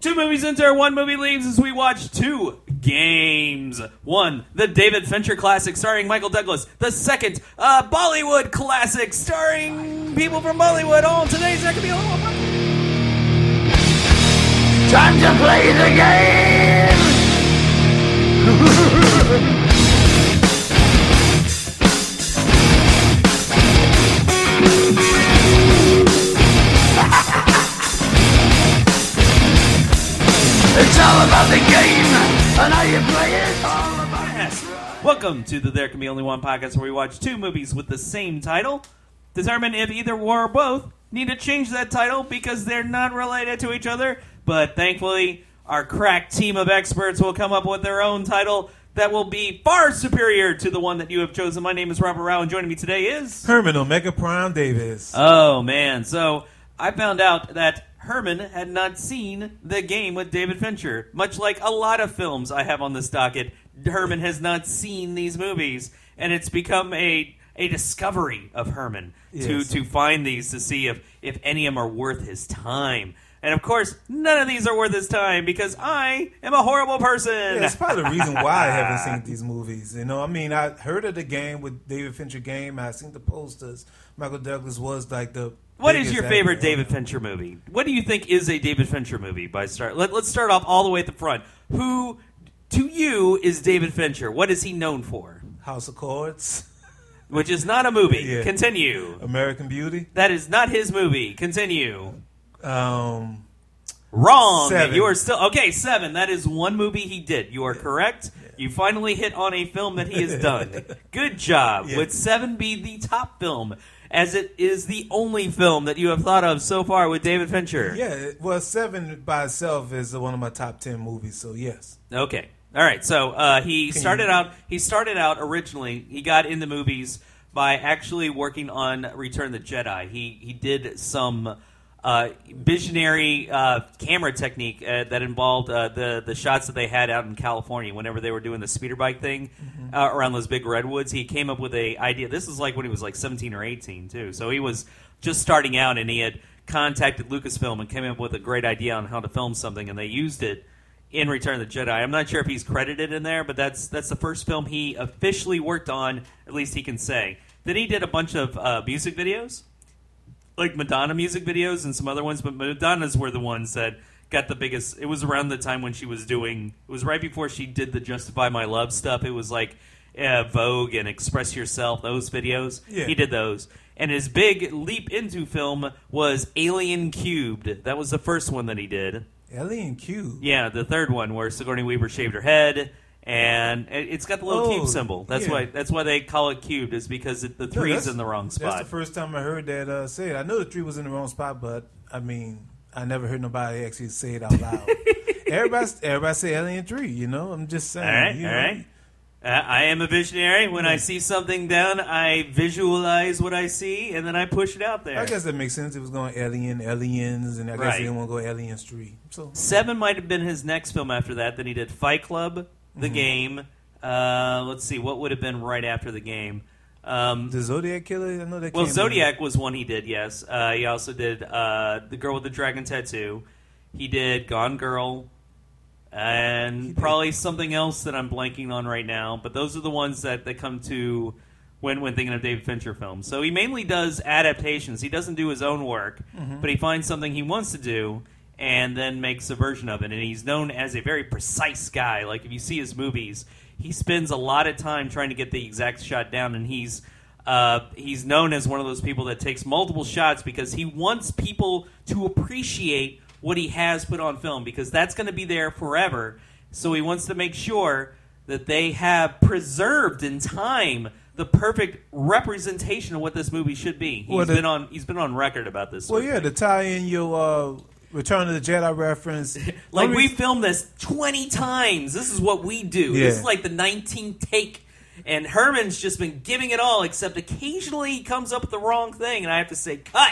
Two movies enter, one movie leaves as we watch two games. One, the David Fincher classic starring Michael Douglas. The second, a Bollywood classic starring people from Bollywood. All today's That Could Be a Little. Time to play the game! about the game and how you play it. All about Yes. Welcome to the There Can Be Only One podcast where we watch two movies with the same title. Determine if either or both need to change that title because they're not related to each other. But thankfully, our crack team of experts will come up with their own title that will be far superior to the one that you have chosen. My name is Robert Rau, and joining me today is. Herman Omega Prime Davis. Oh, man. So I found out that Herman had not seen the game with David Fincher. Much like a lot of films I have on this docket, Herman has not seen these movies. And it's become a, a discovery of Herman to, Yes. to find these to see if, if any of them are worth his time. And of course, none of these are worth his time because I am a horrible person. Yeah, it's probably the reason why I haven't seen these movies. You know, I mean, I heard of the game with David Fincher game. I seen the posters. Michael Douglas was like the. What is your favorite David Fincher movie? What do you think is a David Fincher movie? By start, Let, let's start off all the way at the front. Who, to you, is David Fincher? What is he known for? House of Cards, Which is not a movie. Yeah. Continue. American Beauty. That is not his movie. Continue. Um, Wrong. Seven. You are still okay. Seven. That is one movie he did. You are correct. You finally hit on a film that he has done. Good job. Yeah. Would Seven be the top film, as it is the only film that you have thought of so far with David Fincher? yeah, well, Seven by itself is one of my top ten movies. So yes, Okay. All right. So uh, he Can started you- out. He started out originally. He got in the movies by actually working on Return of the Jedi. He he did some uh, visionary uh, camera technique uh, that involved uh, the the shots that they had out in California whenever they were doing the speeder bike thing Mm-hmm. uh, around those big redwoods. He came up with a idea. This is like when he was like seventeen or eighteen too. So he was just starting out, and he had contacted Lucasfilm and came up with a great idea on how to film something, and they used it in Return of the Jedi. I'm not sure if he's credited in there, but that's that's the first film he officially worked on. At least he can say. Then he did a bunch of uh, music videos, like Madonna music videos and some other ones. But Madonna's were the ones that got the biggest. It was around the time when she was doing. It was right before she did the Justify My Love stuff. It was like uh, Vogue and Express Yourself. Those videos. Yeah. He did those. And his big leap into film was Alien Cubed. That was the first one that he did. Alien Q. Yeah, the third one where Sigourney Weaver shaved her head, and it- it's got the little Oh, cube symbol. That's yeah. why. That's why they call it cubed, is because it, the No, three's that's- in the wrong spot. That's the first time I heard that uh, said. I know the three was in the wrong spot, but I mean, I never heard nobody actually say it out loud. everybody, everybody say Alien Three. You know, I'm just saying. all right, you all know. right. Uh, I am a visionary. When I see something down, I visualize what I see, and then I push it out there. I guess that makes sense. It was going Alien, Aliens, and I guess Right. they didn't want to go Aliens Three. So Seven might have been his next film after that. Then he did Fight Club, The Mm-hmm. Game. Uh, let's see, what would have been right after the game? Um, the Zodiac Killer. I know that. Well, Zodiac was one he did. Yes, uh, he also did uh, the girl with the dragon tattoo. He did Gone Girl, and probably something else that I'm blanking on right now. But those are the ones that, that come to when when thinking of David Fincher films. So he mainly does adaptations. He doesn't do his own work, Mm-hmm. but he finds something he wants to do and then makes a version of it. And he's known as a very precise guy. Like if you see his movies, he spends a lot of time trying to get the exact shot down, and he's uh, he's known as one of those people that takes multiple shots because he wants people to appreciate what he has put on film because that's going to be there forever. So he wants to make sure that they have preserved in time the perfect representation of what this movie should be. He's Well, the- been on he's been on record about this. Well, yeah, thing. to tie in your uh, Return of the Jedi reference. Like we filmed this twenty times. This is what we do. Yeah. This is like the nineteenth take, and Herman's just been giving it all. Except occasionally he comes up with the wrong thing, and I have to say, "Cut!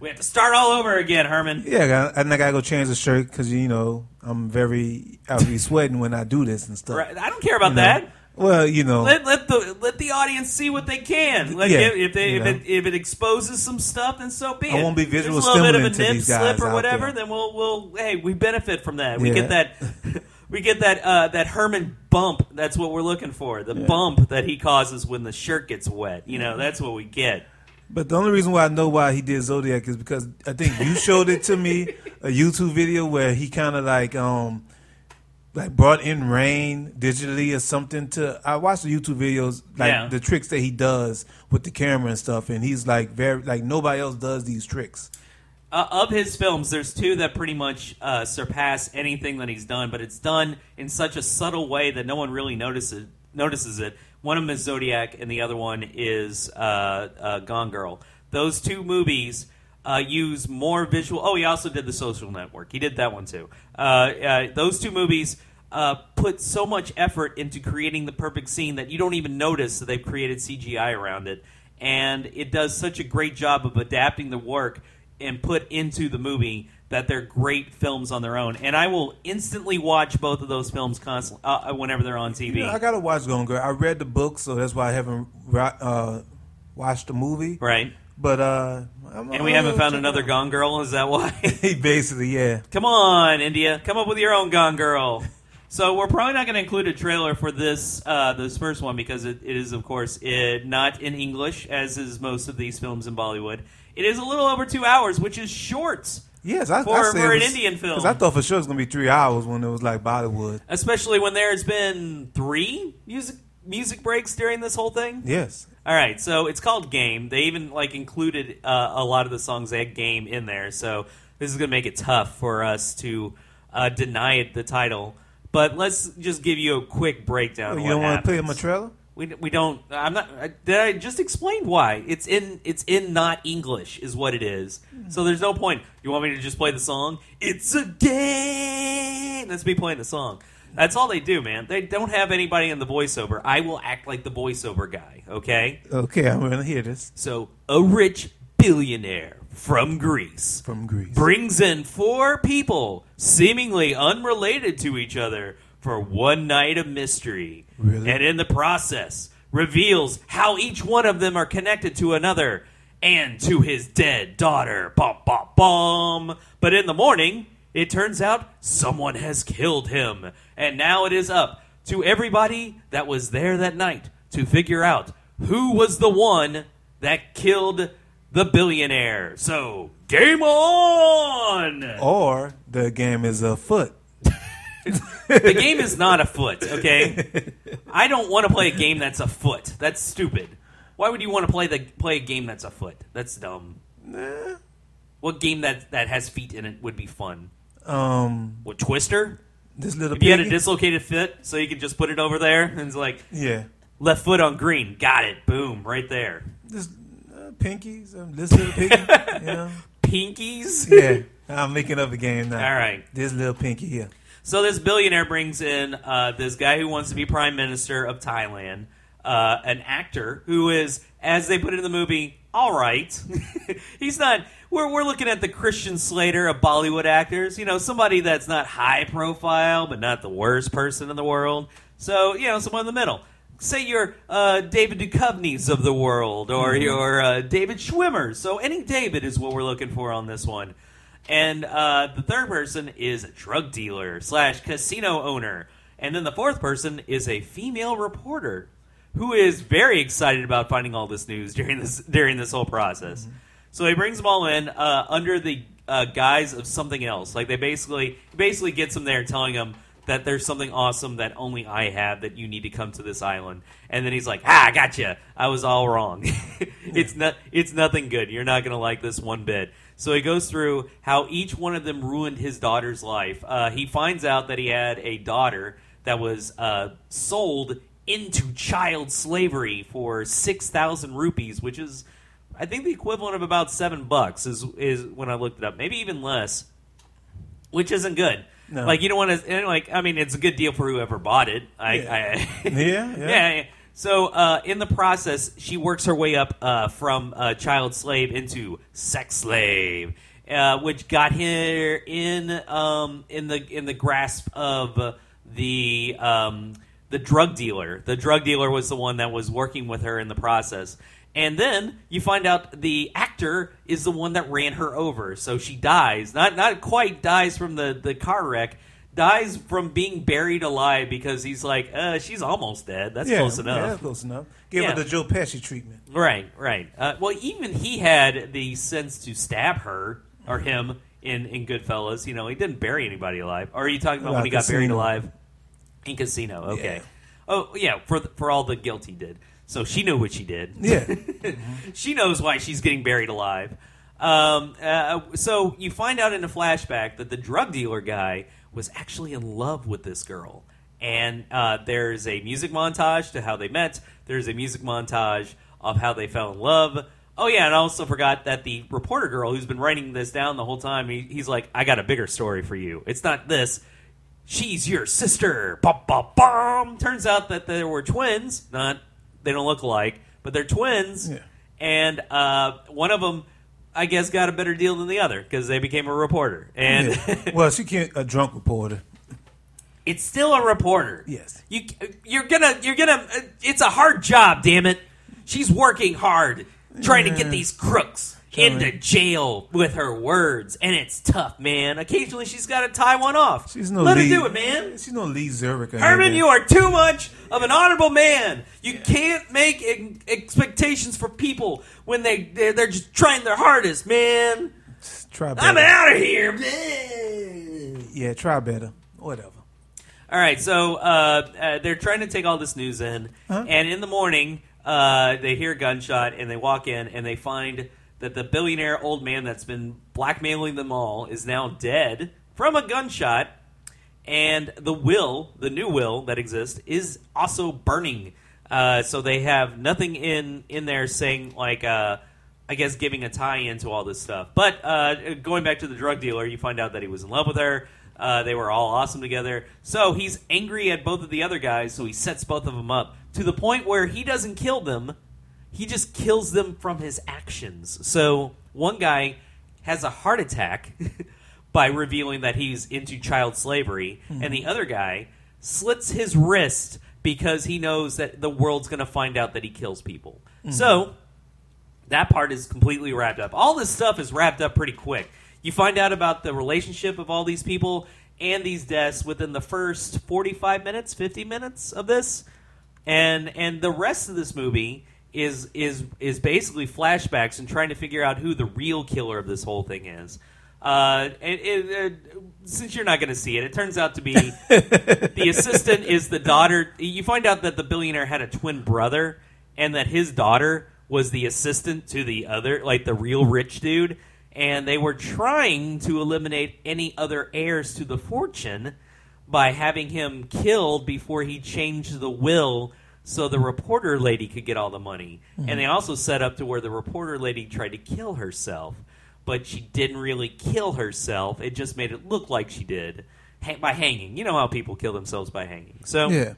We have to start all over again, Herman." Yeah, and I gotta go change the shirt because you know I'm very I'll be sweating when I do this and stuff. Right. I don't care about You know? that. Well, you know, Let, let the let the audience see what they can. Like Yeah, if, if they if it, if it exposes some stuff, then so be it. I won't be there's visual a little bit of a nip slip or whatever, there. then we'll we'll hey we benefit from that. We Yeah. get that we get that uh, that Herman bump. That's what we're looking for. The Yeah. bump that he causes when the shirt gets wet. You know, that's what we get. But the only reason why I know why he did Zodiac is because I think you showed it to me a YouTube video where he kind of like um like brought in rain digitally or something to I watched the YouTube videos like Yeah. the tricks that he does with the camera and stuff and he's like very like nobody else does these tricks. Uh, of his films, there's two that pretty much uh, surpass anything that he's done, but it's done in such a subtle way that no one really notices notices it. One of them is Zodiac, and the other one is uh, uh, Gone Girl. Those two movies uh, use more visual. Oh, he also did The Social Network. He did that one too. Uh, uh, those two movies uh, put so much effort into creating the perfect scene that you don't even notice that they've created CGI around it, and it does such a great job of adapting the work and put into the movie that they're great films on their own. And I will instantly watch both of those films constantly uh, whenever they're on TV. You know, I gotta watch Gone Girl. I read the book, so that's why I haven't uh, watched the movie. right? But uh, I'm, And we haven't found another. Gone Girl. Is that why? Basically, yeah. Come on, India. Come up with your own Gone Girl. So we're probably not going to include a trailer for this uh, this first one because it, it is, of course, it, not in English, as is most of these films in Bollywood. It is a little over two hours, which is short, Yes, I, For- I for it an Indian film. Because I thought for sure it was gonna be three hours when it was like Bollywood. especially when there's been three music music breaks during this whole thing. Yes, All right, so it's called Game. They even like included uh, a lot of the songs they had Game in there. So this is going to make it tough for us to uh, deny it the title. But let's just give you a quick breakdown. Oh, of you don't want to play a happens. trailer? We, we don't. I'm not. I, did I just explain why? It's in. It's in not English is what it is. So there's no point. You want me to just play the song? It's a game. That's me playing the song. That's all they do, man. They don't have anybody in the voiceover. I will act like the voiceover guy. Okay. Okay, I'm gonna hear this So a rich billionaire from Greece from Greece. brings in four people seemingly unrelated to each other for one night of mystery. Really? And in the process, reveals how each one of them are connected to another and to his dead daughter. Bum, bum, bum. But in the morning, it turns out someone has killed him. And now it is up to everybody that was there that night to figure out who was the one that killed the billionaire. So, game on! or the game is afoot. The game is not a foot, okay? I don't want to play a game that's a foot. That's stupid. Why would you want to play the play a game that's a foot? That's dumb. Nah. What game that that has feet in it would be fun? Um, What Twister? This little If you had a piggy? dislocated foot, so you could just put it over there, and it's like yeah, left foot on green, got it, boom, right there. this uh, pinkies. Um, this little pinky, you know, Pinkies. yeah. I'm making up a game now. All right. this little pinky here. So this billionaire brings in uh, this guy who wants to be prime minister of Thailand, uh, an actor who is, as they put it in the movie, all right. He's not. We're we're looking at the Christian Slater of Bollywood actors. You know, somebody that's not high profile, but not the worst person in the world. So you know, someone in the middle. Say you're uh, David Duchovny's of the world, or you're uh, David Schwimmer. So any David is what we're looking for on this one. And uh, the third person is a drug dealer slash casino owner. And then the fourth person is a female reporter who is very excited about finding all this news during this during this whole process. So he brings them all in uh, under the uh, guise of something else. Like they basically he basically gets them there, telling them that there's something awesome that only I have that you need to come to this island. And then he's like, "Ah, I gotcha. I was all wrong. it's not. It's nothing good. You're not gonna like this one bit." So he goes through how each one of them ruined his daughter's life. Uh, he finds out that he had a daughter that was uh, sold into child slavery for six thousand rupees, which is, I think, the equivalent of about seven bucks. Is is when I looked it up, maybe even less, which isn't good. No. Like you don't want to, like I mean, it's a good deal for whoever bought it. I, Yeah. I Yeah, yeah. yeah, yeah. So uh, in the process, she works her way up uh, from uh, child slave into sex slave, uh, which got her in um, in the in the grasp of the um, the drug dealer. The drug dealer was the one that was working with her in the process. And then you find out the actor is the one that ran her over. So she dies. Not not quite dies from the, the car wreck. Dies from being buried alive because he's like, uh, she's almost dead. That's yeah, close Yeah, enough. that's close enough. Give Yeah. her the Joe Pesci treatment. Right, right. Uh, well, even he had the sense to stab her or him in in Goodfellas. You know, he didn't bury anybody alive. Or are you talking about when he got buried alive in Casino? Okay. Yeah. Oh, yeah. For for all the guilt he did. So she knew what she did. Yeah. she knows why she's getting buried alive. Um, uh, so you find out in a flashback that the drug dealer guy was actually in love with this girl. And uh, there's a music montage to how they met. There's a music montage of how they fell in love. Oh yeah, and I also forgot that the reporter girl who's been writing this down the whole time. He, he's like, "I got a bigger story for you. It's not this. She's your sister." Bum, bum, bum. Turns out that there were twins. Not they don't look alike, but they're twins Yeah. and uh, one of them, I guess, got a better deal than the other because they became a reporter, and Yeah. well, she can't a drunk reporter. it's still a reporter. Yes. you you're gonna you're gonna. It's a hard job, damn it. She's working hard trying to get these crooks into jail with her words, and it's tough, man. Occasionally, she's got to tie one off. She's no Let Lee, her do it, man. She's no Lee Zurich. Herman, you are too much of an honorable man. You can't make ex- expectations for people when they they're, they're just trying their hardest, man. try better. I'm out of here. Yeah, try better. Whatever. All right, so uh, uh, they're trying to take all this news in, Huh? and in the morning uh, they hear a gunshot, and they walk in, and they find that the billionaire old man that's been blackmailing them all is now dead from a gunshot, and the will, the new will that exists, is also burning. Uh, so they have nothing in in there saying like. Uh, I guess giving a tie-in to all this stuff. But uh, going back to the drug dealer, you find out that he was in love with her. Uh, they were all awesome together. So he's angry at both of the other guys. So he sets both of them up to the point where he doesn't kill them. He just kills them from his actions. So one guy has a heart attack by revealing that he's into child slavery, and hmm. the other guy slits his wrist because he knows that the world's going to find out that he kills people. Hmm. So that part is completely wrapped up. All this stuff is wrapped up pretty quick. You find out about the relationship of all these people and these deaths within the first 45 minutes, 50 minutes of this. And and the rest of this movie is is is basically flashbacks and trying to figure out who the real killer of this whole thing is. Uh, it, it, uh, since you're not going to see it, it turns out to be the assistant is the daughter. You find out that the billionaire had a twin brother, and that his daughter was the assistant to the other, like the real rich dude. And they were trying to eliminate any other heirs to the fortune by having him killed before he changed the will so the reporter lady could get all the money. And they also set up to where the reporter lady tried to kill herself, but she didn't really kill herself. It just made it look like she did ha- by hanging. You know how people kill themselves by hanging. So Yeah.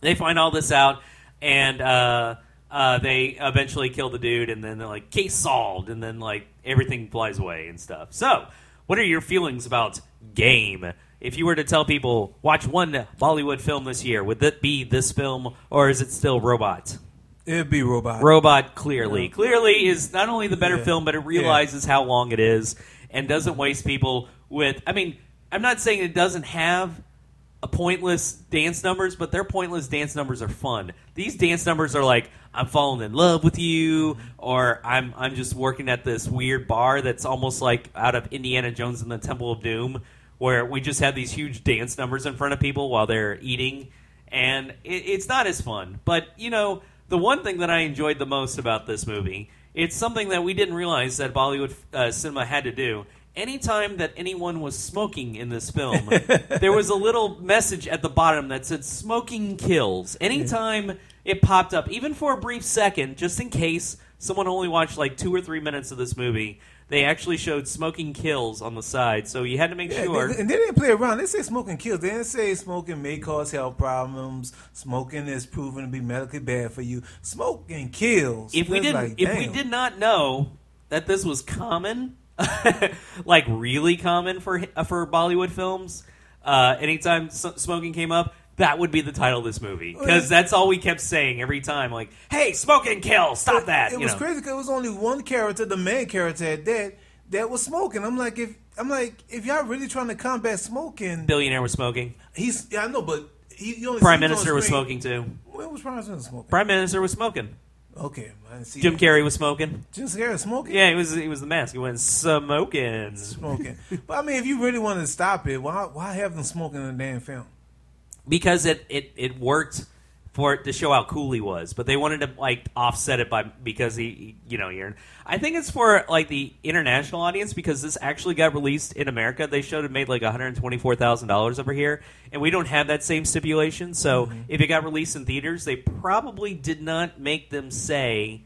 they find all this out, and uh, uh, they eventually kill the dude, and then they're like, case solved, and then like everything flies away and stuff. So, what are your feelings about Game? If you were to tell people watch one Bollywood film this year, would it be this film, or is it still Robot? It'd be robot. Robot clearly, clearly is not only the better Yeah. film, but it realizes how long it is and doesn't waste people with. I mean, I'm not saying it doesn't have a pointless dance numbers, but their pointless dance numbers are fun. These dance numbers are like I'm falling in love with you, or I'm I'm just working at this weird bar that's almost like out of Indiana Jones and the Temple of Doom, where we just have these huge dance numbers in front of people while they're eating, and it, it's not as fun. But you know, the one thing that I enjoyed the most about this movie, it's something that we didn't realize that Bollywood uh, cinema had to do. Anytime that anyone was smoking in this film, there was a little message at the bottom that said "smoking kills." Anytime it popped up, even for a brief second, just in case someone only watched like two or three minutes of this movie, they actually showed "smoking kills" on the side. So you had to make Yeah, sure. they- and they didn't play around. They say smoking kills. They didn't say smoking may cause health problems. Smoking is proven to be medically bad for you. Smoking kills. if we didn't like, if we did not know that this was common like really common for for Bollywood films uh, anytime s- smoking came up that would be the title of this movie because that's all we kept saying every time. Like, "Hey, smoke and kill! Stop that!" It you was know. crazy because it was only one character, the main character at that, that was smoking. I'm like, if I'm like, if y'all really trying to combat smoking, Billionaire was smoking. he's yeah, I know, but he, you only Prime Minister was smoking too. When was Prime Minister smoking? Prime Minister was smoking. Okay, I didn't see Jim that. Carrey was smoking. Jim Carrey was smoking. Yeah, he was. He was the mask. He went smoking. smoking. but I mean, if you really wanted to stop it, why why have them smoking in the damn film? Because it, it, it worked for it to show how cool he was, but they wanted to like offset it by because he, you know, you're. I think it's for like the international audience because this actually got released in America. They showed it made like one hundred twenty four thousand dollars over here, and we don't have that same stipulation. So Mm-hmm. if it got released in theaters, they probably did not make them say.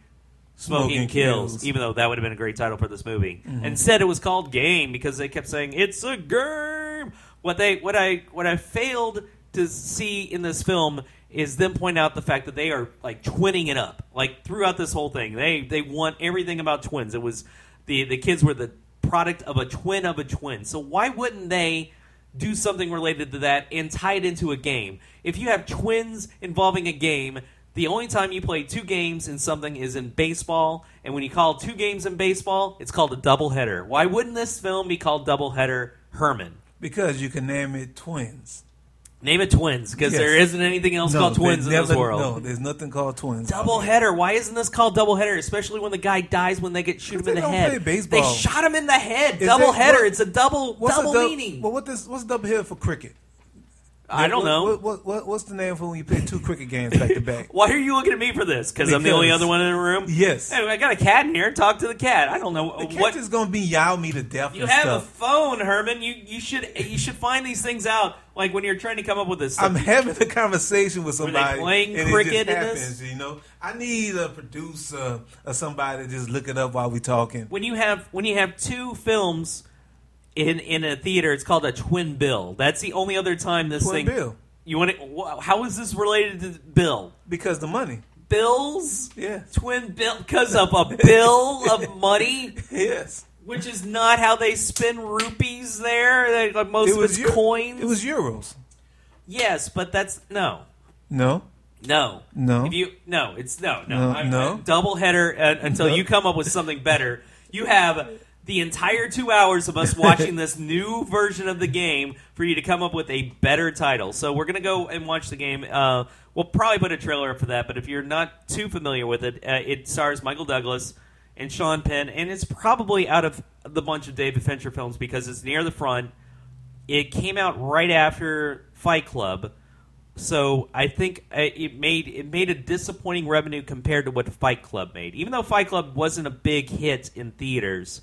Smoking, Smoking kills, Kills. even though that would have been a great title for this movie. Mm-hmm. Instead, it was called Game because they kept saying it's a game. What they, what I, what I failed to see in this film is them point out the fact that they are like twinning it up, like throughout this whole thing. They, they want everything about twins. It was the the kids were the product of a twin of a twin. So why wouldn't they? do something related to that and tie it into a game. If you have twins involving a game, the only time you play two games in something is in baseball, and when you call two games in baseball, it's called a doubleheader. Why wouldn't this film be called Doubleheader Herman? Because you can name it twins. Name it twins, because Yes. there isn't anything else called they twins in this world. No, there's nothing called twins. Doubleheader. Why isn't this called doubleheader? Especially when the guy dies when they get shoot him in the head. play baseball. They shot him in the head. Is that- Doubleheader. what- It's a double What's double a dub- meaning. Well, what this, what's double header for cricket? I don't What- know. What, what, what, what's the name for when you play two cricket games back to back? Why are you looking at me for this? Because I'm the only other one in the room. Yes. Hey, I got a cat in here. Talk to the cat. I don't know The cat what is gonna be yow me to death. you have stuff. a phone, Herman. You you should you should find these things out. Like when you're trying to come up with this. I'm having a conversation with somebody. playing cricket it in this? happens, You know, I need a producer or somebody to just look it up while we're talking. when you have when you have two films in in a theater, it's called a twin bill. That's the only other time this thing Twin thing. bill. You want to? How is this related to bill? Because the money. Bills. Yeah. Twin bill because of a bill of money. Yes. Which is not how they spin rupees there. They, like most of it's Eu- coins. It was euros. yes, but that's no, No. no, No. If you no, it's no, no, No, I'm- no. Double header uh, until you come up with something better. You have the entire two hours of us watching this new version of the game for you to come up with a better title. So we're gonna go and watch the game. Uh, we'll probably put a trailer up for that. But if you're not too familiar with it, uh, it stars Michael Douglas and Sean Penn, and it's probably out of the bunch of David Fincher films because it's near the front. It came out right after Fight Club, so I think uh, it made it made a disappointing revenue compared to what Fight Club made. Even though Fight Club wasn't a big hit in theaters,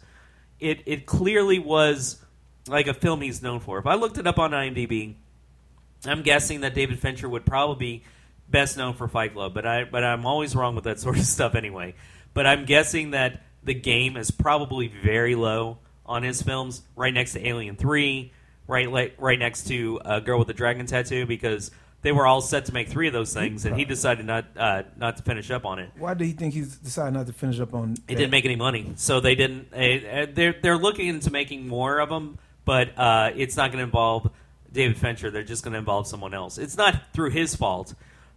it it clearly was like a film he's known for. If I looked it up on IMDb, I'm guessing that David Fincher would probably be best known for Fight Club, but I but I'm always wrong with that sort of stuff anyway. But I'm guessing that the game is probably very low on his films, right next to Alien Three, right like right next to uh, Girl with the Dragon Tattoo, because they were all set to make three of those things, and he decided not uh, not to finish up on it. Why do you think he's decided not to finish up on? It didn't make any money, so they didn't. Uh, they're they're looking into making more of them, but uh, it's not going to involve David Fincher. They're just going to involve someone else. It's not through his fault.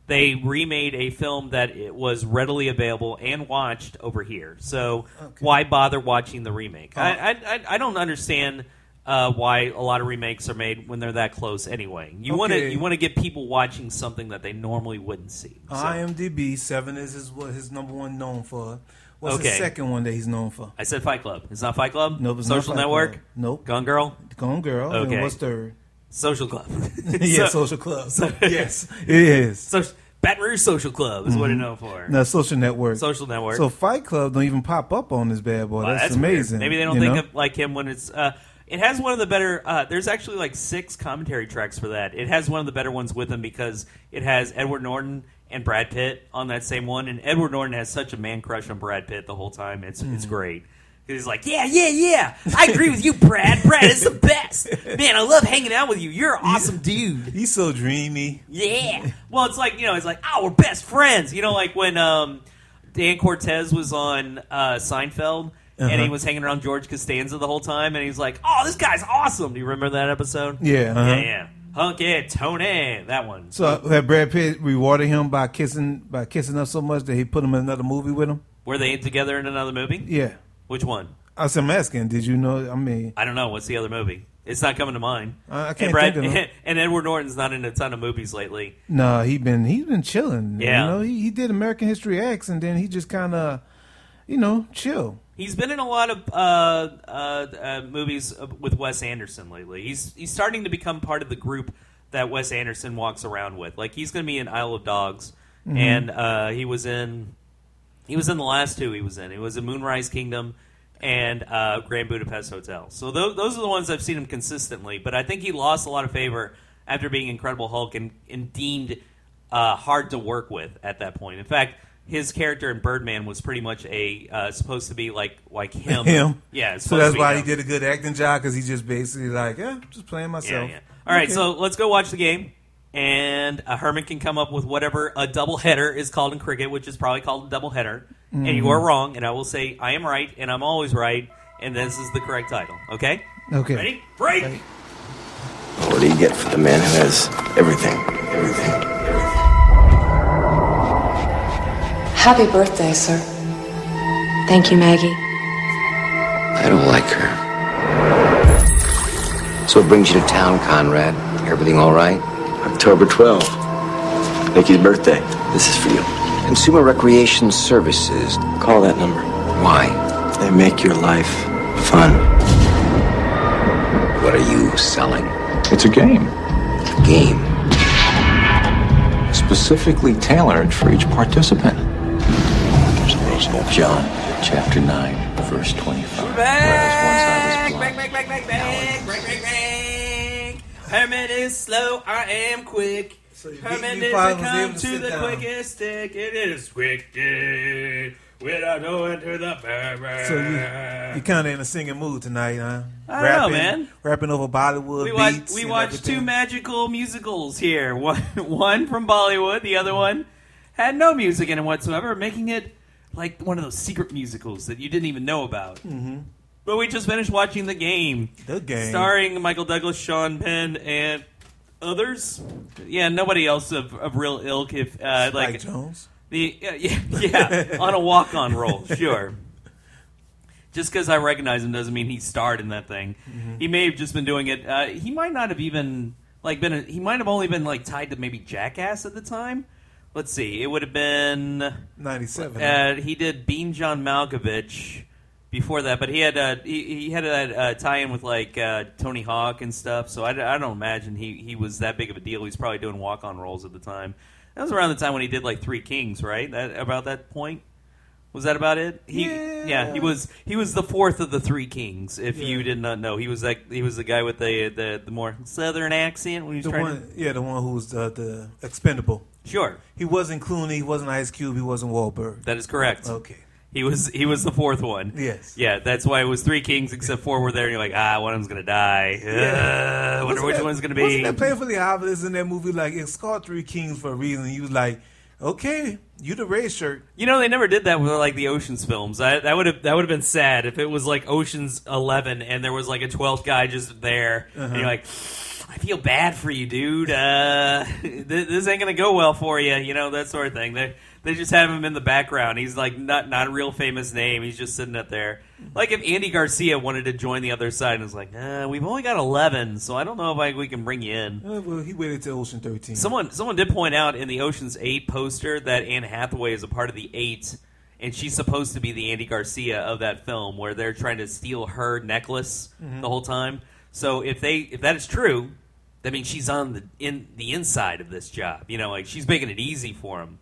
They remade a film that it was readily available and watched over here. So why bother watching the remake? I, I I I don't understand. Uh, why a lot of remakes are made when they're that close anyway? You want to Okay. you want to get people watching something that they normally wouldn't see. So, IMDb seven is his what his number one known for. What's Okay. his second one that he's known for? I said Fight Club. It's not Fight Club. Nope, it's not Social Fight Network. Club. Nope. Gone Girl. Gone Girl. Okay. And what's third? Social Club. yeah, So- Social Club. yes, it is. So, Baton Rouge Social Club is what it's known for. No, Social Network. Social Network. So Fight Club don't even pop up on this bad boy. Wow, that's, weird. amazing. Maybe they don't you think know? of like him when it's. Uh, it has one of the better. Uh, there's actually like six commentary tracks for that. It has one of the better ones with him because it has Edward Norton and Brad Pitt on that same one, and Edward Norton has such a man crush on Brad Pitt the whole time. It's Hmm. it's great. He's like, yeah, yeah, yeah. I agree with you, Brad. Brad is the best. Man, I love hanging out with you. You're an awesome dude. He's so dreamy. Yeah. Well, it's like you know, it's like oh, we're best friends. You know, like when um, Dan Cortese was on uh, Seinfeld. And he Uh-huh. was hanging around George Costanza the whole time, and he's like, "Oh, this guy's awesome." Do you remember that episode? Yeah, uh-huh. yeah, yeah. Hunky Tony. That one. So had Brad Pitt rewarded him by kissing by kissing her so much that he put him in another movie with him? Were they together in another movie? Yeah. Which one? I was I'm asking, did you know? I mean, I don't know. What's the other movie? It's not coming to mind. I- I can't and Brad, think of them. And Edward Norton's not in a ton of movies lately. no, he been he been chilling. Yeah. You know, he, he did American History X, and then he just kind of, you know, chill. He's been in a lot of uh, uh, uh, movies with Wes Anderson lately. He's he's starting to become part of the group that Wes Anderson walks around with. Like he's going to be in Isle of Dogs, Mm-hmm. and uh, he was in he was in the last two. He was in. He was in Moonrise Kingdom and uh, Grand Budapest Hotel. So those those are the ones I've seen him consistently. But I think he lost a lot of favor after being Incredible Hulk and, and deemed uh, hard to work with at that point. In fact. His character in Birdman was pretty much a uh, supposed to be like like him. Him. Yeah. So that's why him. he did a good acting job because he just basically like, yeah, just playing myself. yeah. All right, Okay. so let's go watch the game, and uh, Herman can come up with whatever a double header is called in cricket, which is probably called a double header. And you Mm-hmm. are wrong, and I will say I am right, and I'm always right, and this is the correct title. Okay? Okay. Ready? Break. Ready. What do you get for the man who has everything? everything? Everything. Happy birthday, sir. Thank you, Maggie. I don't like her. So what brings you to town, Conrad? Everything all right? October 12th. Nikki's birthday. This is for you. Consumer Recreation Services. Call that number. Why? They make your life fun. What are you selling? It's a game, A game. specifically tailored for each participant. John, chapter 9, verse 25. Back, Whereas once I was back, back, back, back, back, back, back, back. Herman is slow, I am quick. So you- Herman you is come to to the down. quickest stick. It is quick without going to the barber. So you you kind of in a singing mood tonight, huh? I don't know, man. Rapping over Bollywood we watched beats. we and watched two magical musicals here. One one from Bollywood, the other one had no music in it whatsoever, making it like one of those secret musicals that you didn't even know about. Mm-hmm. But we just finished watching the game, The Game. starring Michael Douglas, Sean Penn, and others. Yeah, nobody else of, of real ilk. If uh, Spike like Jonze. the yeah, yeah, yeah on a walk on role, sure. Just because I recognize him doesn't mean he starred in that thing. He may have just been doing it. Uh, he might not have even like been. A, he might have only been like tied to maybe Jackass at the time. Let's see. It would have been. Ninety seven. Uh, he did Being John Malkovich before that, but he had uh, he, he had a uh, tie-in with like uh, Tony Hawk and stuff. So I, I don't imagine he, he was that big of a deal. He's probably doing walk-on roles at the time. That was around the time when he did like Three Kings, right? That about that point. Was that about it? He, Yeah. he was he was the fourth of the three kings. If Yeah. you did not know, he was like he was the guy with the the, the more southern accent when he was the trying one, yeah, the one who was the, the expendable. Sure, He wasn't Clooney. He wasn't Ice Cube. He wasn't Wahlberg. that is correct. Okay. He was he was the fourth one. Yes. Yeah, that's why it was three kings, except four were there. And you're like, ah, one of them's gonna die. Uh, I wonder Wasn't which that- one's gonna be. Wasn't that painfully obvious in that movie? Like it's called Three Kings for a reason. You was like, okay, you the red shirt. You know, they never did that with like the Ocean's films. I, that would have that would have been sad if it was like Ocean's Eleven and there was like a twelfth guy just there, and Uh-huh. you're like, I feel bad for you, dude. Uh, th- this ain't gonna go well for you. You know that sort of thing. They they just have him in the background. He's like not not a real famous name. He's just sitting up there. Like if Andy Garcia wanted to join the other side and was like, uh, we've only got eleven, so I don't know if I, we can bring you in. Uh, well, he waited till Ocean Thirteen. Someone someone did point out in the Ocean's Eight poster that Anne Hathaway is a part of the Eight, and she's supposed to be the Andy Garcia of that film, where they're trying to steal her necklace the whole time. So if they if that is true, that means she's on the in the inside of this job. You know, like she's making it easy for him,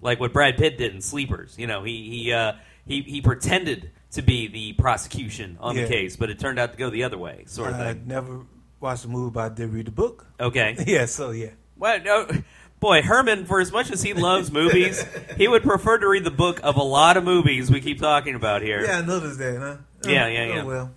like what Brad Pitt did in Sleepers. You know, he he uh, he he pretended to be the prosecution on Yeah. the case, but it turned out to go the other way, sort of I thing. never watched the movie, but I did read the book. Okay. Yeah, so yeah. Well, no, boy, Herman, for as much as he loves movies, he would prefer to read the book of a lot of movies we keep talking about here. Yeah, I noticed that, huh? Yeah, Oh, yeah, yeah. Oh, well,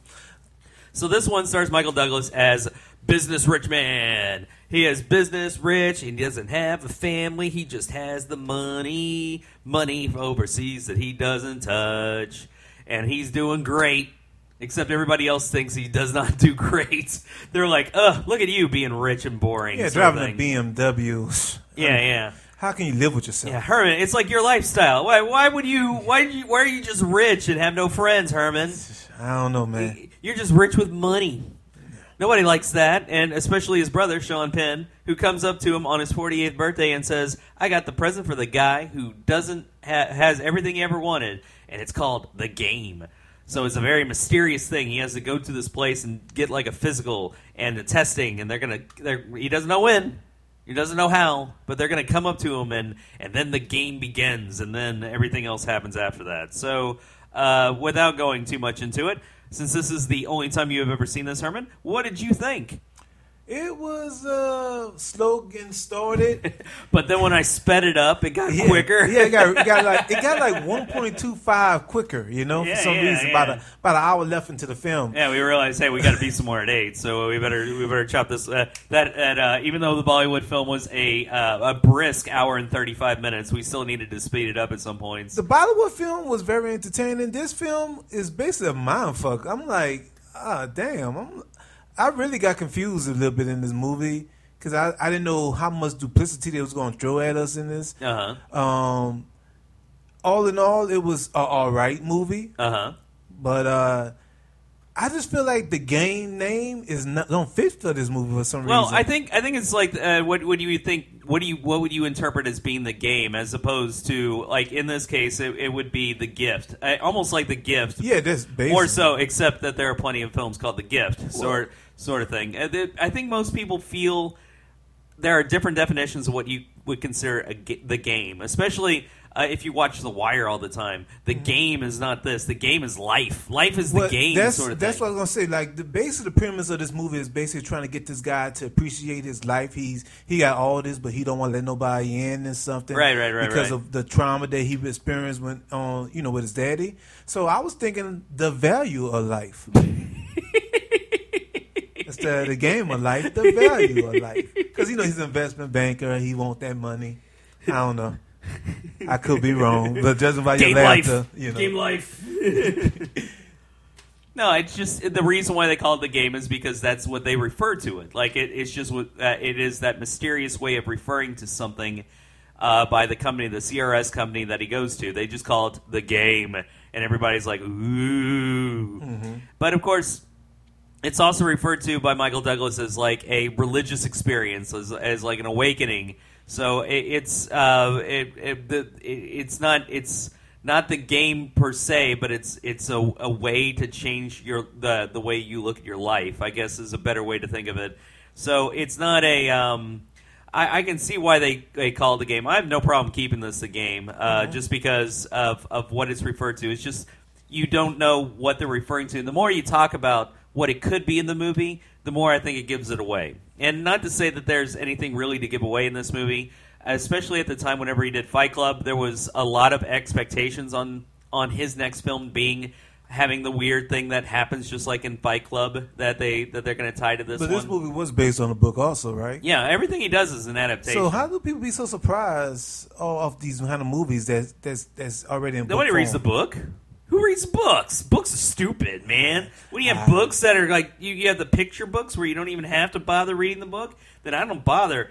So this one stars Michael Douglas as business rich man. He is business rich. He doesn't have a family. He just has the money, money overseas that he doesn't touch, and he's doing great Except everybody else thinks he does not do great. They're like, "Ugh, look at you being rich and boring." Yeah, driving a thing. BMW. Yeah, yeah. How can you live with yourself? Yeah, Herman, it's like your lifestyle. Why? Why would you? Why? did You, why are you just rich and have no friends, Herman? I don't know, man. You're just rich with money. Nobody likes that, and especially his brother Sean Penn, who comes up to him on his 48th birthday and says, "I got the present for the guy who doesn't ha- has everything he ever wanted, and it's called the game." So it's a very mysterious thing. He has to go to this place and get like a physical and a testing, and they're gonna. They're, he doesn't know when, he doesn't know how, but they're going to come up to him, and and then the game begins, and then everything else happens after that. So, uh, without going too much into it, since this is the only time you have ever seen this, Herman, what did you think? It was uh, slow getting started. But then when I sped it up, it got Yeah, quicker. Yeah, it got, it got like it got like one point two five quicker. You know, Yeah, for some yeah, reason, about a about an hour left into the film. Yeah, we realized, hey, we got to be somewhere at eight, so we better we better chop this. Uh, that at, uh, even though the Bollywood film was a uh, a brisk hour and thirty five minutes, we still needed to speed it up at some points. The Bollywood film was very entertaining. This film is basically a mind fuck. I'm like, ah, damn. I'm, I really got confused a little bit in this movie because I, I didn't know how much duplicity they was going to throw at us in this. Uh huh. Um, all in all, it was a all right movie, Uh huh. but uh, I just feel like the game name is not don't fit for this movie for some Well, reason. Well, I think I think it's like uh, what what do you think? What do you what would you interpret as being the game, as opposed to like in this case, it, it would be the gift, uh, almost like the gift. yeah, that's basically More so, except that there are plenty of films called The Gift, sort sort of thing. Uh, I think most people feel there are different definitions of what you would consider a the game, especially uh, if you watch The Wire all the time. The game is not this. The game is life. Life is the Mm-hmm. Game. That's, sort of that's thing. what I was gonna say. Like the base of the premise of this movie is basically trying to get this guy to appreciate his life. He's he got all this, but he don't want to let nobody in and something. Right, right, right, Because right. of the trauma that he experienced when on you know with his daddy. So I was thinking the value of life. Instead of the game of life, the value of life. Because you know he's an investment banker. He want that money. I don't know. I could be wrong, but judging by your Game laughter, life. you know. Game life. no, it's just the reason why they call it the game is because that's what they refer to it. Like it, it's just what uh, it is that mysterious way of referring to something uh, by the company, the CRS company that he goes to. They just call it the game, and everybody's like, ooh. But of course, it's also referred to by Michael Douglas as like a religious experience, as, as like an awakening. So it, it's uh, it, it, the, it, it's not it's not the game per se, but it's it's a, a way to change your the the way you look at your life. I guess is a better way to think of it. So it's not a. Um, I, I can see why they, they call it the game. I have no problem keeping this a game, uh, just because of, of what it's referred to. It's just you don't know what they're referring to. And the more you talk about what it could be in the movie, the more I think it gives it away. And not to say that there's anything really to give away in this movie, especially at the time whenever he did Fight Club, there was a lot of expectations on on his next film being having the weird thing that happens just like in Fight Club that they that they're going to tie to this But one. this movie was based on a book, also, right? yeah, everything he does is an adaptation. So how do people be so surprised of of these kind of movies that that's that's already in Nobody book reads the book. Who reads books? Books are stupid, man. When you have Ah. books that are like you, you have the picture books where you don't even have to bother reading the book, then I don't bother.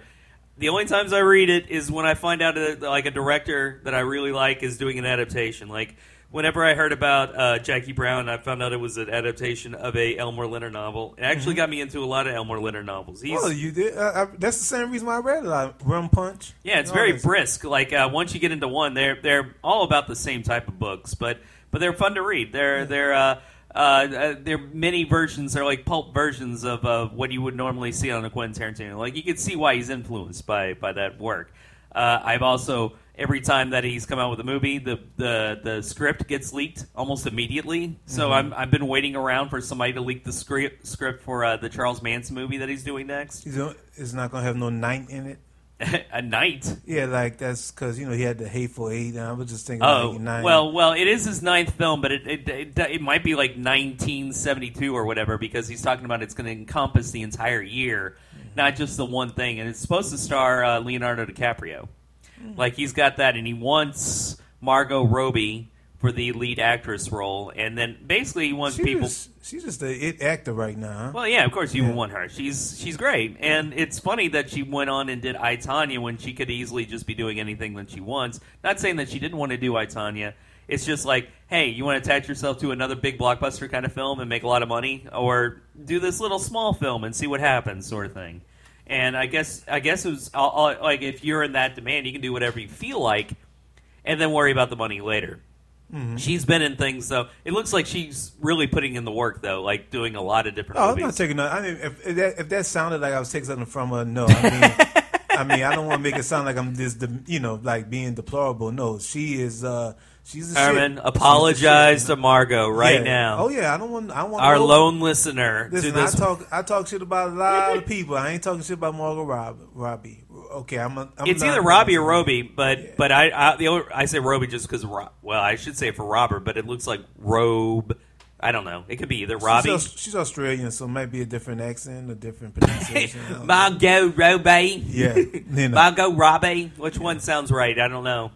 The only times I read it is when I find out that like a director that I really like is doing an adaptation. Like whenever I heard about uh, Jackie Brown, I found out it was an adaptation of a Elmore Leonard novel. It actually got me into a lot of Elmore Leonard novels. He's Mm-hmm. Oh, you did. Uh, I, that's the same reason why I read it. Like Rum Punch. Yeah, it's very brisk. Like uh, once you get into one, they're they're all about the same type of books, but but they're fun to read. They're they're uh, uh, they're mini versions. They're like pulp versions of uh, what you would normally see on a Quentin Tarantino. Like you can see why he's influenced by by that work. Uh, I've also every time that he's come out with a movie, the the, the script gets leaked almost immediately. So I'm I've been waiting around for somebody to leak the script script for uh, the Charles Manson movie that he's doing next. It's not gonna have no night in it. a night. Yeah, like that's because you know he had the hateful eight, and I was just thinking. Oh well, well, it is his ninth film, but it it, it, it might be like 1972 or whatever because he's talking about it's going to encompass the entire year, not just the one thing. And it's supposed to star uh, Leonardo DiCaprio. Like he's got that, and he wants Margot Robbie, for the lead actress role, and then basically he wants She people. just, she's just a it actor right now. Huh? Well, yeah, of course you Yeah. want her. She's she's great, and it's funny that she went on and did I Tonya when she could easily just be doing anything that she wants. Not saying that she didn't want to do I Tonya. It's just like, hey, you want to attach yourself to another big blockbuster kind of film and make a lot of money, or do this little small film and see what happens, sort of thing. And I guess I guess it was I'll, I'll- like if you're in that demand, you can do whatever you feel like, and then worry about the money later. Mm-hmm. She's been in things so It looks like she's really putting in the work though, like doing a lot of different Oh, I'm not taking. No, I mean, if, if that if that sounded like I was taking something from her, no. I mean, I mean, I don't want to make it sound like I'm just, you know, like being deplorable. No, she is. uh She's the Herman, shit. She's the shit. to Margot right Yeah. now. Oh yeah, I don't want. I want Our no- lone listener Listen, to I this. talk. I talk shit about a lot of people. I ain't talking shit about Margot Rob, Robbie. Okay, I'm. A, I'm it's not- either Robbie or Roby, but but I, I the other, I say Roby just because well I should say it for Robert, but it looks like Robe. I don't know. It could be either Robbie, She's, she's Australian, so it might be a different accent, a different pronunciation. I don't know. Margot Robbie, yeah, you know. Robbie. Which one sounds right? I don't know.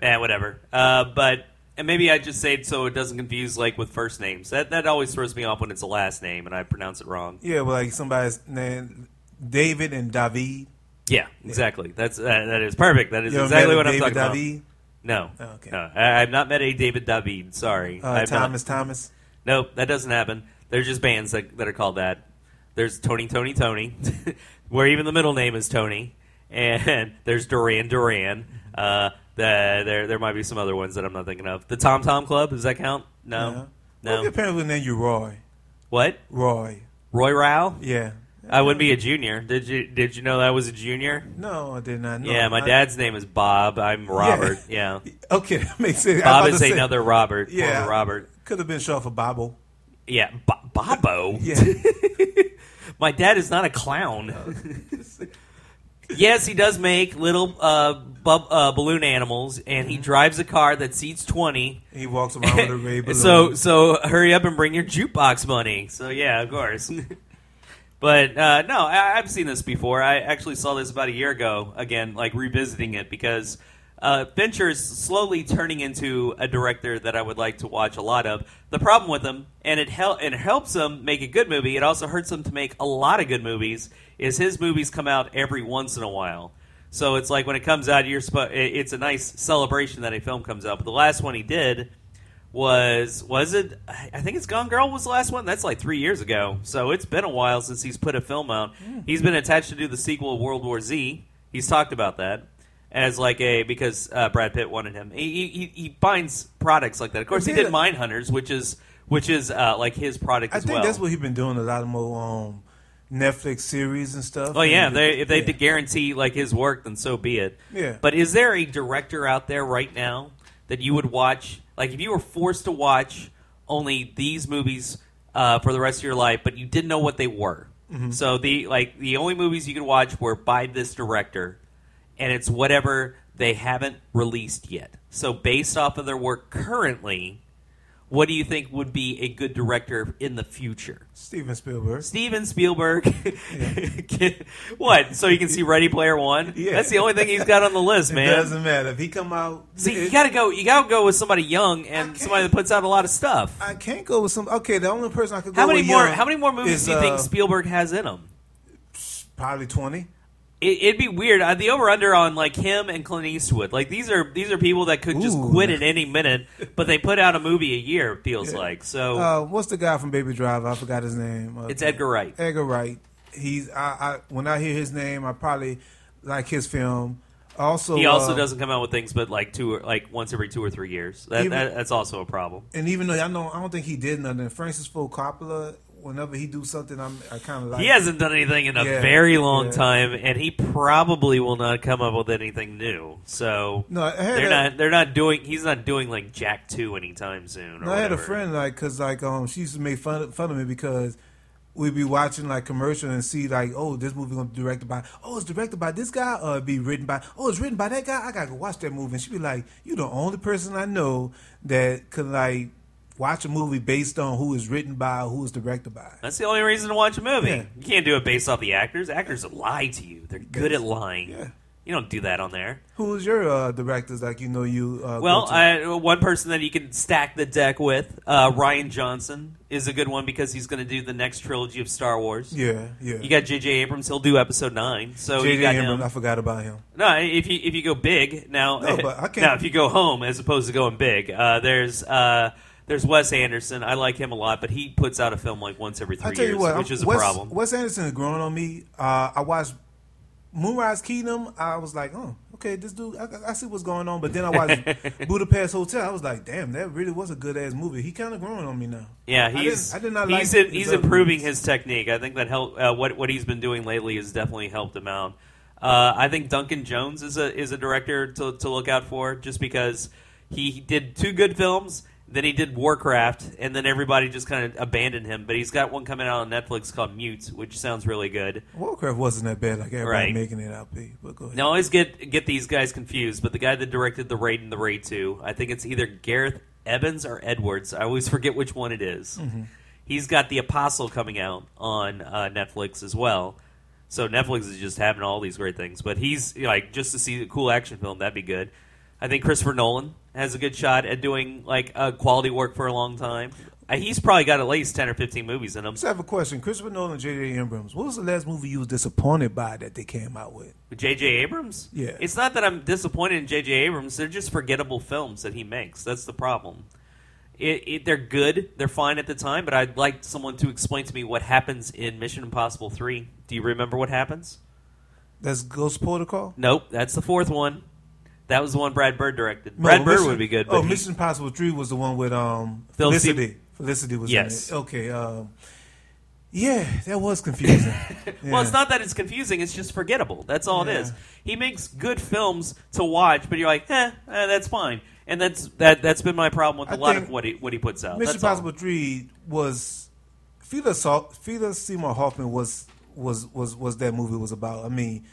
Yeah, whatever. Uh, but and maybe I just say it so it doesn't confuse like with first names. That that always throws me off when it's a last name and I pronounce it wrong. Yeah, well, like somebody's name, David and David. Yeah, exactly. That's uh, that is perfect. That is You exactly what I'm David talking about. No, Oh, okay. no, I, I've not met a David David. Sorry, Uh, I've not- Thomas Thomas. Nope, that doesn't happen. There's just bands that, that are called that. There's Tony, Tony, Tony, where even the middle name is Tony, and there's Duran Duran. Uh, the, there there might be some other ones that I'm not thinking of. The Tom Tom Club does that count? No, no. Okay, apparently name you Roy. What? Roy. Roy Rau? Yeah. I wouldn't be a junior. Did you Did you know that I was a junior? No, I did not know. yeah, my I- dad's name is Bob. I'm Robert. Yeah, Okay, that makes sense. Bob is another Robert. Yeah. Robert. Could have been short for Bobble. Yeah, Bo- Bobo. Yeah. My dad is not a clown. yes, he does make little uh, bub, uh, balloon animals, and Mm-hmm. he drives a car that seats twenty. he walks around with a ray balloon. so, so hurry up and bring your jukebox money. So, yeah, of course. But uh, no, I, I've seen this before. I actually saw this about a year ago. Again, like revisiting it because uh, Fincher is slowly turning into a director that I would like to watch a lot of. The problem with him, and it hel- it helps him make a good movie. It also hurts him to make a lot of good movies. Is his movies come out every once in a while. So it's like when it comes out, you're spo- it's a nice celebration that a film comes out. But the last one he did was was it? I think it's Gone Girl was the last one. That's like three years ago. So it's been a while since he's put a film out. He's been attached to do the sequel of World War Z. He's talked about that as like a because uh, Brad Pitt wanted him. He, he he finds products like that. Of course, he did did Hunters, which is which is uh, like his product I think well. that's what he's been doing. A lot of more um, Netflix series and stuff. Oh yeah, they, if they yeah. guarantee like his work, then so be it. Yeah. But is there a director out there right now that you would watch? Like, if you were forced to watch only these movies uh, for the rest of your life, but you didn't know what they were. Mm-hmm. So the like the only movies you could watch were by this director, and it's whatever they haven't released yet. So based off of their work currently, what do you think would be a good director in the future? Steven Spielberg. Steven Spielberg. what? So you can see Ready Player One. Yeah. That's the only thing he's got on the list, man. It doesn't matter if he come out. See, you gotta go. You gotta go with somebody young and somebody that puts out a lot of stuff. I can't go with some. Okay, the only person I could go How many with more? How many more movies is, do you think uh, Spielberg has in him? Probably twenty. It, it'd be weird. Uh, the over under on like him and Clint Eastwood. Like these are these are people that could just quit at any minute, but they put out a movie a year. It feels like so. Uh, what's the guy from Baby Driver? I forgot his name. Uh, it's Edgar Wright. Edgar Wright. He's. I, I. When I hear his name, I probably like his film. Also, He also uh, doesn't come out with things, but like two, or, like once every two or three years. That, Even- that that's also a problem. And even though I know, I don't think he did nothing. Francis Ford Coppola. Whenever he do something, I'm. I kind of like. He hasn't done anything in a Yeah, very long yeah. time, and he probably will not come up with anything new. So No, they're a- not. They're not doing. He's not doing like Jack Two anytime soon. Or No, I had a friend like because like um she used to make fun fun of me because we'd be watching like commercial and see like oh this movie gonna be directed by oh it's directed by this guy or be written by oh it's written by that guy I gotta go watch that movie and she'd be like you the only person I know that could like watch a movie based on who is written by who is directed by That's the only reason to watch a movie. Yeah. You can't do it based off the actors. Actors lie to you. They're good at lying. yeah You don't do that on there. Who's your uh, directors? Like you know, you uh, Well? I, one person that you can stack the deck with, uh, Rian Johnson, is a good one because he's going to do the next trilogy of Star Wars. yeah, yeah. You got J.J. Abrams; he'll do Episode Nine. So you J.J. got Abrams. him. I forgot about him. No, if you if you go big now, No, but I can't- now if you go home as opposed to going big, uh, there's uh, there's Wes Anderson. I like him a lot, but he puts out a film like once every three years, what, which is a Wes, problem. Wes Anderson is growing on me. Uh, I watched Moonrise Kingdom. I was like, oh, okay, this dude. I, I see what's going on. But then I watched Budapest Hotel. I was like, damn, that really was a good ass movie. He kind of growing on me now. Yeah, I he's didn't- I did not he's like in- his he's improving movies. his technique. I think that help uh, what what he's been doing lately has definitely helped him out. Uh, I think Duncan Jones is a is a director to to look out for just because he did two good films. Then he did Warcraft, and then everybody just kind of abandoned him. But he's got one coming out on Netflix called Mute, which sounds really good. Warcraft wasn't that bad like everybody Right. making it out. be, But go ahead. Now, I always get get these guys confused, but the guy that directed the Raid and the Raid Two, I think it's either Gareth Evans or Edwards. I always forget which one it is. He's got the Apostle coming out on uh, Netflix as well. So Netflix is just having all these great things. But he's like just to see a cool action film, that'd be good. I think Christopher Nolan has a good shot at doing like uh, quality work for a long time. Uh, he's probably got at least ten or fifteen movies in him. Just have a question. Christopher Nolan and J.J. Abrams. What was the last movie you was disappointed by that they came out with? J.J. Abrams? Yeah. It's not that I'm disappointed in J.J. Abrams. They're just forgettable films that he makes. That's the problem. It, it, they're good. They're fine at the time, but I'd like someone to explain to me what happens in Mission Impossible 3. Do you remember what happens? That's Ghost Protocol. Nope. That's the fourth one. That was the one Brad Bird directed. No, Brad Bird Mission- would be good. Oh, he- Mission Impossible Three was the one with um Se- Felicity. Felicity was Yes. in it. Okay. Um, yeah, that was confusing. Well, it's not that it's confusing. It's just forgettable. That's all it Yeah. is. He makes good films to watch, but you're like, eh, eh that's fine. And that's that. That's been my problem with a I lot of what he what he puts out. Mission That's all. Impossible Three was Felix Felix Seymour Hoffman was was was was that movie was about. I mean,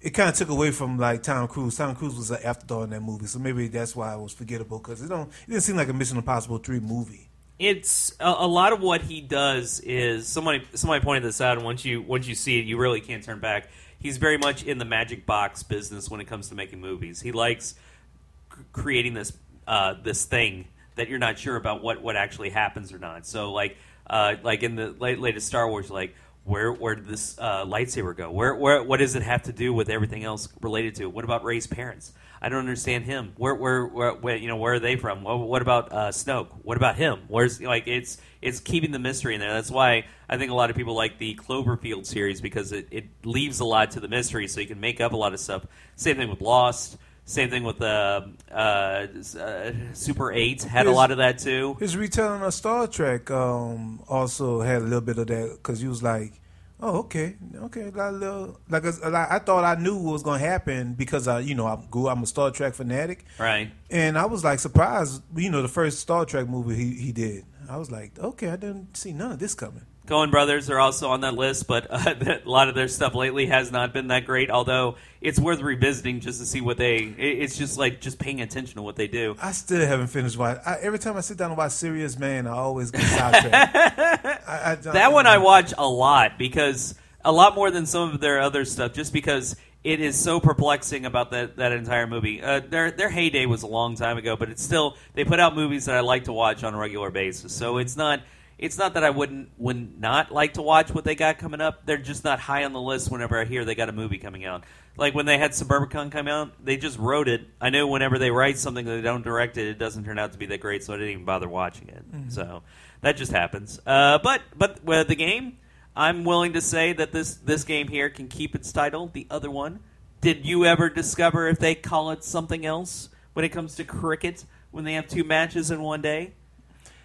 it kind of took away from like Tom Cruise. Tom Cruise was an afterthought in that movie, so maybe that's why it was forgettable because it don't it didn't seem like a Mission Impossible Three movie. it's a, a lot of what he does is somebody somebody pointed this out and once you once you see it you really can't turn back he's very much in the magic box business when it comes to making movies he likes c- creating this uh, this thing that you're not sure about what what actually happens or not so like uh, like in the late, latest Star Wars like where where did this uh, lightsaber go where where what does it have to do with everything else related to it what about Rey's parents I don't understand him. Where, where, where, where you know, where are they from? What, what about uh, Snoke? What about him? Where's like it's it's keeping the mystery in there. That's why I think a lot of people like the Cloverfield series because it, it leaves a lot to the mystery, so you can make up a lot of stuff. Same thing with Lost. Same thing with the uh, uh, Super Eight had a lot of that too. His retelling of Star Trek um, also had a little bit of that because he was like, "Oh, okay, okay." Got a little, like, a, like I thought I knew what was going to happen because I, you know, I grew. I'm a Star Trek fanatic, Right. and I was like surprised. You know, the first Star Trek movie he he did. I was like, okay, I didn't see none of this coming. Coen Brothers are also on that list, but uh, a lot of their stuff lately has not been that great. Although it's worth revisiting just to see what they. It's just like just paying attention to what they do. I still haven't finished watching. I, every time I sit down and watch Serious Man, I always get sidetracked. I, I, That one I watch a lot because a lot more than some of their other stuff, just because it is so perplexing about that that entire movie. Uh, their their heyday was a long time ago, but it's still they put out movies that I like to watch on a regular basis. So it's not it's not that I wouldn't would not like to watch what they got coming up. They're just not high on the list whenever I hear they got a movie coming out. Like when they had Suburbicon come out, they just wrote it. I know whenever they write something that they don't direct it, it doesn't turn out to be that great, so I didn't even bother watching it. So that just happens. Uh, but but with the game, I'm willing to say that this this game here can keep its title. The other one, did you ever discover if they call it something else when it comes to cricket when they have two matches in one day?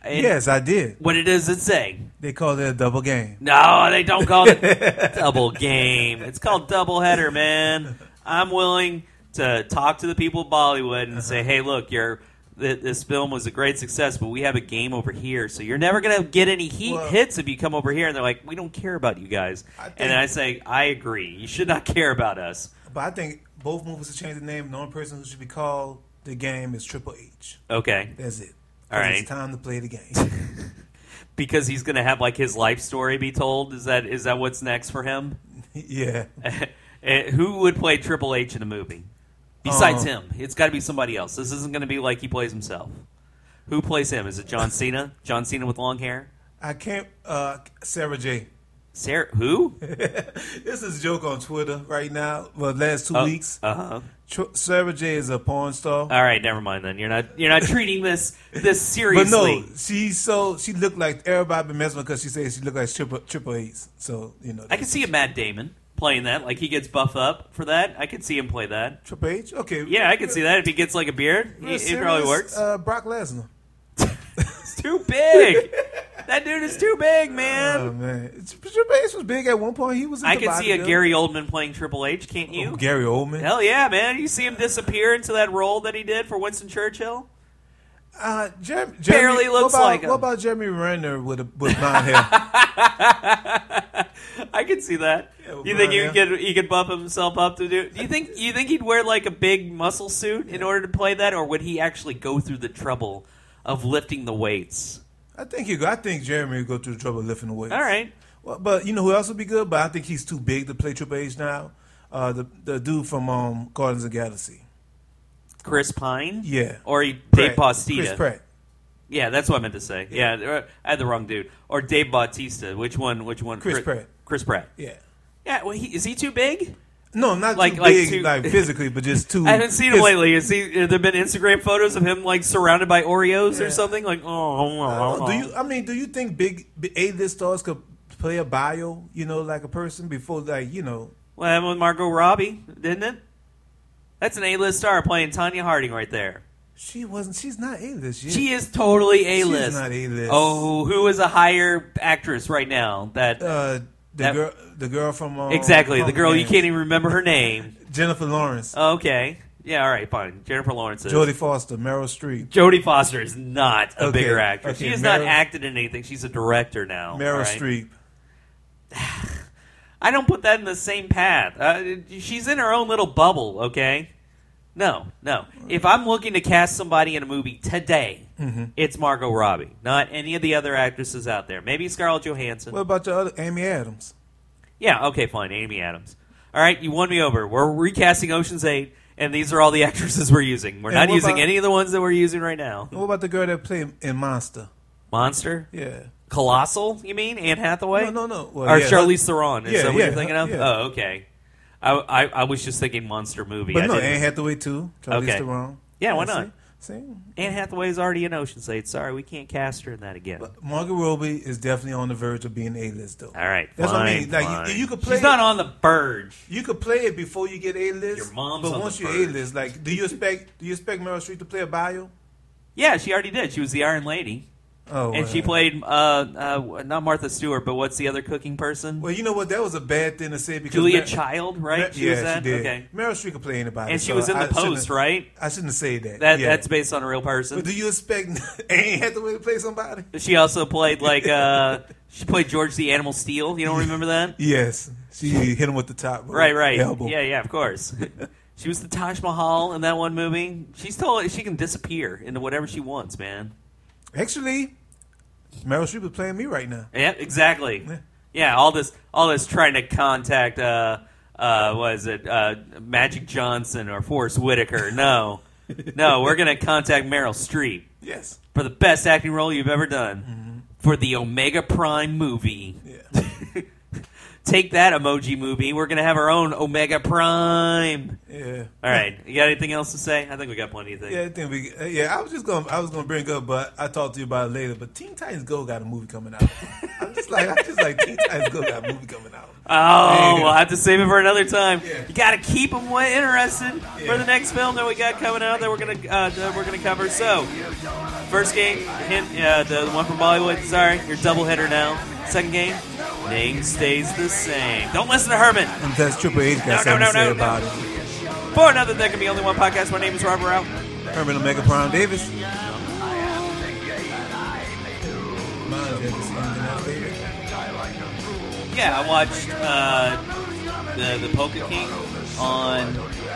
And yes, I did. What it is, does it say? They call it a double game. No, they don't call it double game. It's called double header, man. I'm willing to talk to the people of Bollywood and say, uh-huh. "Hey, look, your th- this film was a great success, but we have a game over here, so you're never gonna get any heat Well- hits if you come over here." And they're like, "We don't care about you guys." And I say, "I agree. You should not care about us." But I think both movies should change the name. The only person who should be called the game is Triple H. Okay, That's it. All right. It's time to play the game. because he's gonna have like his life story be told. Is that is that what's next for him? yeah. Uh, who would play Triple H in a movie besides Um, him? It's got to be somebody else. This isn't going to be like he plays himself. Who plays him? Is it John Cena? John Cena with long hair? I can't. Uh, Sarah J. Sarah? Who? This is a joke on Twitter right now. Well, last two weeks, Uh huh. Tr- Sarah J. is a porn star. All right, never mind then. You're not you're not treating this this But seriously. no, she so she looked like everybody been messing with because she said she looked like triple triple A's. So you know, I can see a Matt Damon playing that. Like he gets buff up for that. I could see him play that. triple H. Okay, Yeah, I could see that if he gets like a beard. Real It, it probably works. Uh, Brock Lesnar. It's too big. that dude is too big, man. Oh man, Triple H was big at one point. He was. I can see a bodybuilding. Gary Oldman playing Triple H, can't you? Oh, Gary Oldman. Hell yeah, man! You see him disappear into that role that he did for Winston Churchill. Uh, Jeremy, Barely looks what about, like him. What about Jeremy Renner with a, with blonde hair? I could see that. with you think he could he could buff himself up to do? Do you think you think he'd wear like a big muscle suit in order to play that, or would he actually go through the trouble of lifting the weights? I think you. I think Jeremy would go through the trouble of lifting the weights. All right. Well, but you know who else would be good? But I think he's too big to play Triple H now. Uh, the the dude from um, Guardians of the Galaxy. Chris Pine, Yeah. or he, Pratt. Dave Bautista. Chris Pratt. Yeah, that's what I meant to say. Yeah, I had the wrong dude. Or Dave Bautista. Which one? Which one? Chris Pratt. Chris Pratt. Yeah. Yeah. Well, he, is he too big? No, not Like- too like big, too- like physically, but just too. I haven't seen him lately. Is he? Have there been Instagram photos of him like surrounded by Oreos Yeah. or something? Like, oh, Uh, do you? I mean, do you think big A list stars could play a bio? You know, like a person before, like you know. Well, with Margot Robbie, didn't it? That's an A-list star playing Tonya Harding right there. She wasn't. She's not A list. She is totally A-list. She's not A-list. Oh, who is a higher actress right now? That Uh, the That- girl, the girl from um, exactly the girl you can't even remember her name. Jennifer Lawrence, Okay, yeah, all right, fine. Jennifer Lawrence. Is. Jodie Foster, Meryl Streep, Jodie Foster is not a Okay, bigger actress. okay, she has not Meryl- acted in anything. She's a director now. Meryl right? Streep. I don't put that in the same path. Uh, she's in her own little bubble, okay? No, no. If I'm looking to cast somebody in a movie today, Mm-hmm. it's Margot Robbie, not any of the other actresses out there. Maybe Scarlett Johansson. What about the other Amy Adams? yeah, okay, fine. Amy Adams. All right, you won me over. We're recasting Ocean's 8, and these are all the actresses we're using. We're And not using about- any of the ones that we're using right now. What about the girl that played in Monster? Monster? Yeah. Colossal, you mean? Anne Hathaway? No, no, no. Well, or yeah, Charlize Theron. Is Yeah, that what yeah, you're thinking of? yeah. Oh, okay. I, I, I was just thinking monster movie. But I no, didn't- Anne Hathaway too. Charlize Okay. Theron. Yeah, why not? See, Anne Hathaway is already in Ocean's 8. Sorry, we can't cast her in that again. But Margot Robbie is definitely on the verge of being A list though. All right, That's what I mean. Like fine. you, you could play. She's not on the verge. You could play it before you get A list. Your mom's But on once the you're verge. A list, like, do you expect? Do you expect Meryl Streep to play a bio? Yeah, she already did. She was the Iron Lady, Oh, and she played uh, uh, not Martha Stewart, but what's the other cooking person? Well, you know what? That was a bad thing to say because Julia Mer- Child, right? Mer- she yeah, was that. she did. Okay, Meryl Streep could play anybody, and she so was in the I post, right? I shouldn't say that. That yeah. that's based on a real person. But do you expect Anne Hathaway to play somebody? She also played like uh, she played George the Animal Steele. You don't remember that? Yes, she hit him with the top. Right, right. Elbow. Yeah, yeah, of course. she was the Taj Mahal in that one movie. She's told she can disappear into whatever she wants, man. Actually, Meryl Streep is playing me right now. Yeah, exactly. Yeah. Yeah, all this, all this trying to contact, uh, uh, what is it, uh, Magic Johnson or Forest Whitaker? No, no, we're gonna contact Meryl Streep Yes. for the best acting role you've ever done for the Omega Prime movie. Yeah. Take that emoji movie. We're gonna have our own Omega Prime. Yeah. All right, you got anything else to say? I think we got plenty of things. Yeah, I think we. uh, Yeah, I was just gonna. I was gonna bring up, but I talked to you about it later. But Teen Titans Go got a movie coming out. I'm just like, I just like Teen Titans Go got a movie coming out. Oh, Yeah. we'll have to save it for another time. Yeah. You got to keep them interested for the next film that we got coming out that we're gonna uh, that we're gonna cover. So, first game, hint, uh, the one from Bollywood. Sorry, your doubleheader now. Second game, name stays the same. Don't listen to Herman. And that's Triple H got No, no, something no, to say no, about no. it. For another, there can be only one podcast. My name is Robert Rau. Herman Omega Prime Davis. Mine, have you seen anything else, baby? Yeah, I watched uh, the the Polka King on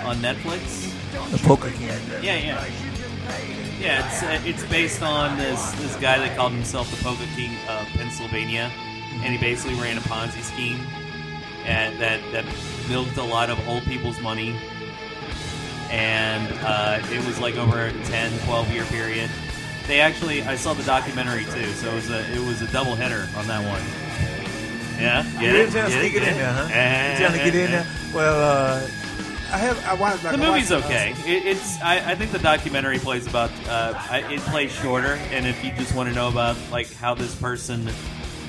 on Netflix. The Polka King. Yeah, yeah, yeah. It's uh, it's based on this this guy that called himself the Polka King of Pennsylvania, and he basically ran a Ponzi scheme, and that that milked a lot of old people's money, and uh, it was like over a 10, 12 year period. They actually, I saw the documentary too, so it was a it was a double header on that one. Yeah, get it? trying to sneak it in there, huh? Trying to get in there? Well, uh, I have. I watched. Like, The movie's okay. It, it's. I, I think the documentary plays about. Uh, it plays shorter, and if you just want to know about like how this person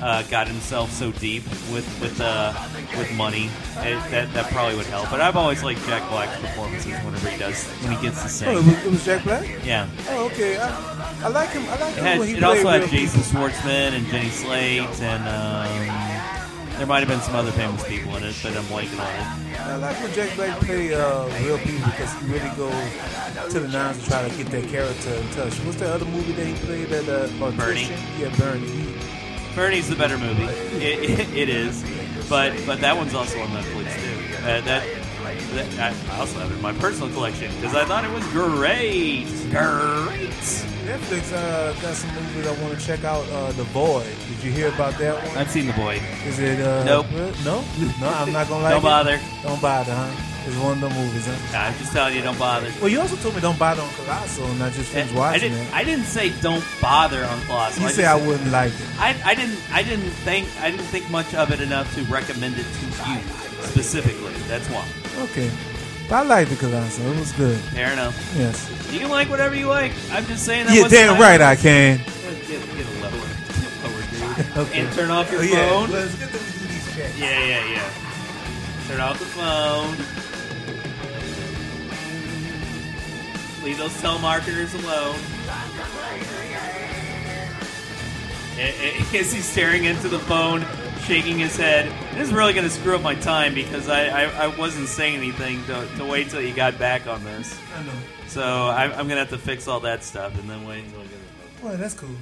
uh, got himself so deep with with uh, with money, it, that that probably would help. But I've always liked Jack Black's performances whenever he does when he gets to Oh, it sing. was, it was Jack Black. Yeah. Oh, okay. I, I like him. I like It, him had, when he it also had Jason. Schwartzman and Jenny Slate, and um, there might have been some other famous people in it, but I'm blanking on it. I like when Jack Black play uh, real people because he really goes to the nines to try to get that character in touch. What's that other movie that he played? That uh, Bernie. Yeah, Bernie. Bernie's the better movie. It, it, it is, but but that one's also on Netflix too. Uh, that, that I also have it in my personal collection because I thought it was great. Great. Netflix uh, got some movies I want to check out. Uh, the Boy. Did you hear about that one? I've seen The Boy. Is it? Uh, Nope. No, no. I'm not gonna like it? Don't it. bother. Don't bother, huh? It's one of the movies, huh? I'm just telling you, don't bother. Well, you also told me don't bother on Colossal, and I just eh, finished I didn't. it. I didn't say don't bother on Colossal. You I say I wouldn't like it. I, I didn't. I didn't think. I didn't think much of it enough to recommend it to you specifically. That's why. Okay, I liked the Colossal. It was good. Fair enough. Yes. You can like whatever you like. I'm just saying that. Yeah, wasn't damn my- right I can. Get, get a lower, get a lower, dude. Okay. And turn off your Oh, yeah. phone. Let's get them to do these checks. Yeah, yeah, yeah. Turn off the phone. Leave those telemarketers alone. Is he staring into the phone, shaking his head? This is really going to screw up my time because I, I, I wasn't saying anything to, to wait till you got back on this. I know. So I, I'm going to have to fix all that stuff and then wait until I get it. Well, that's cool.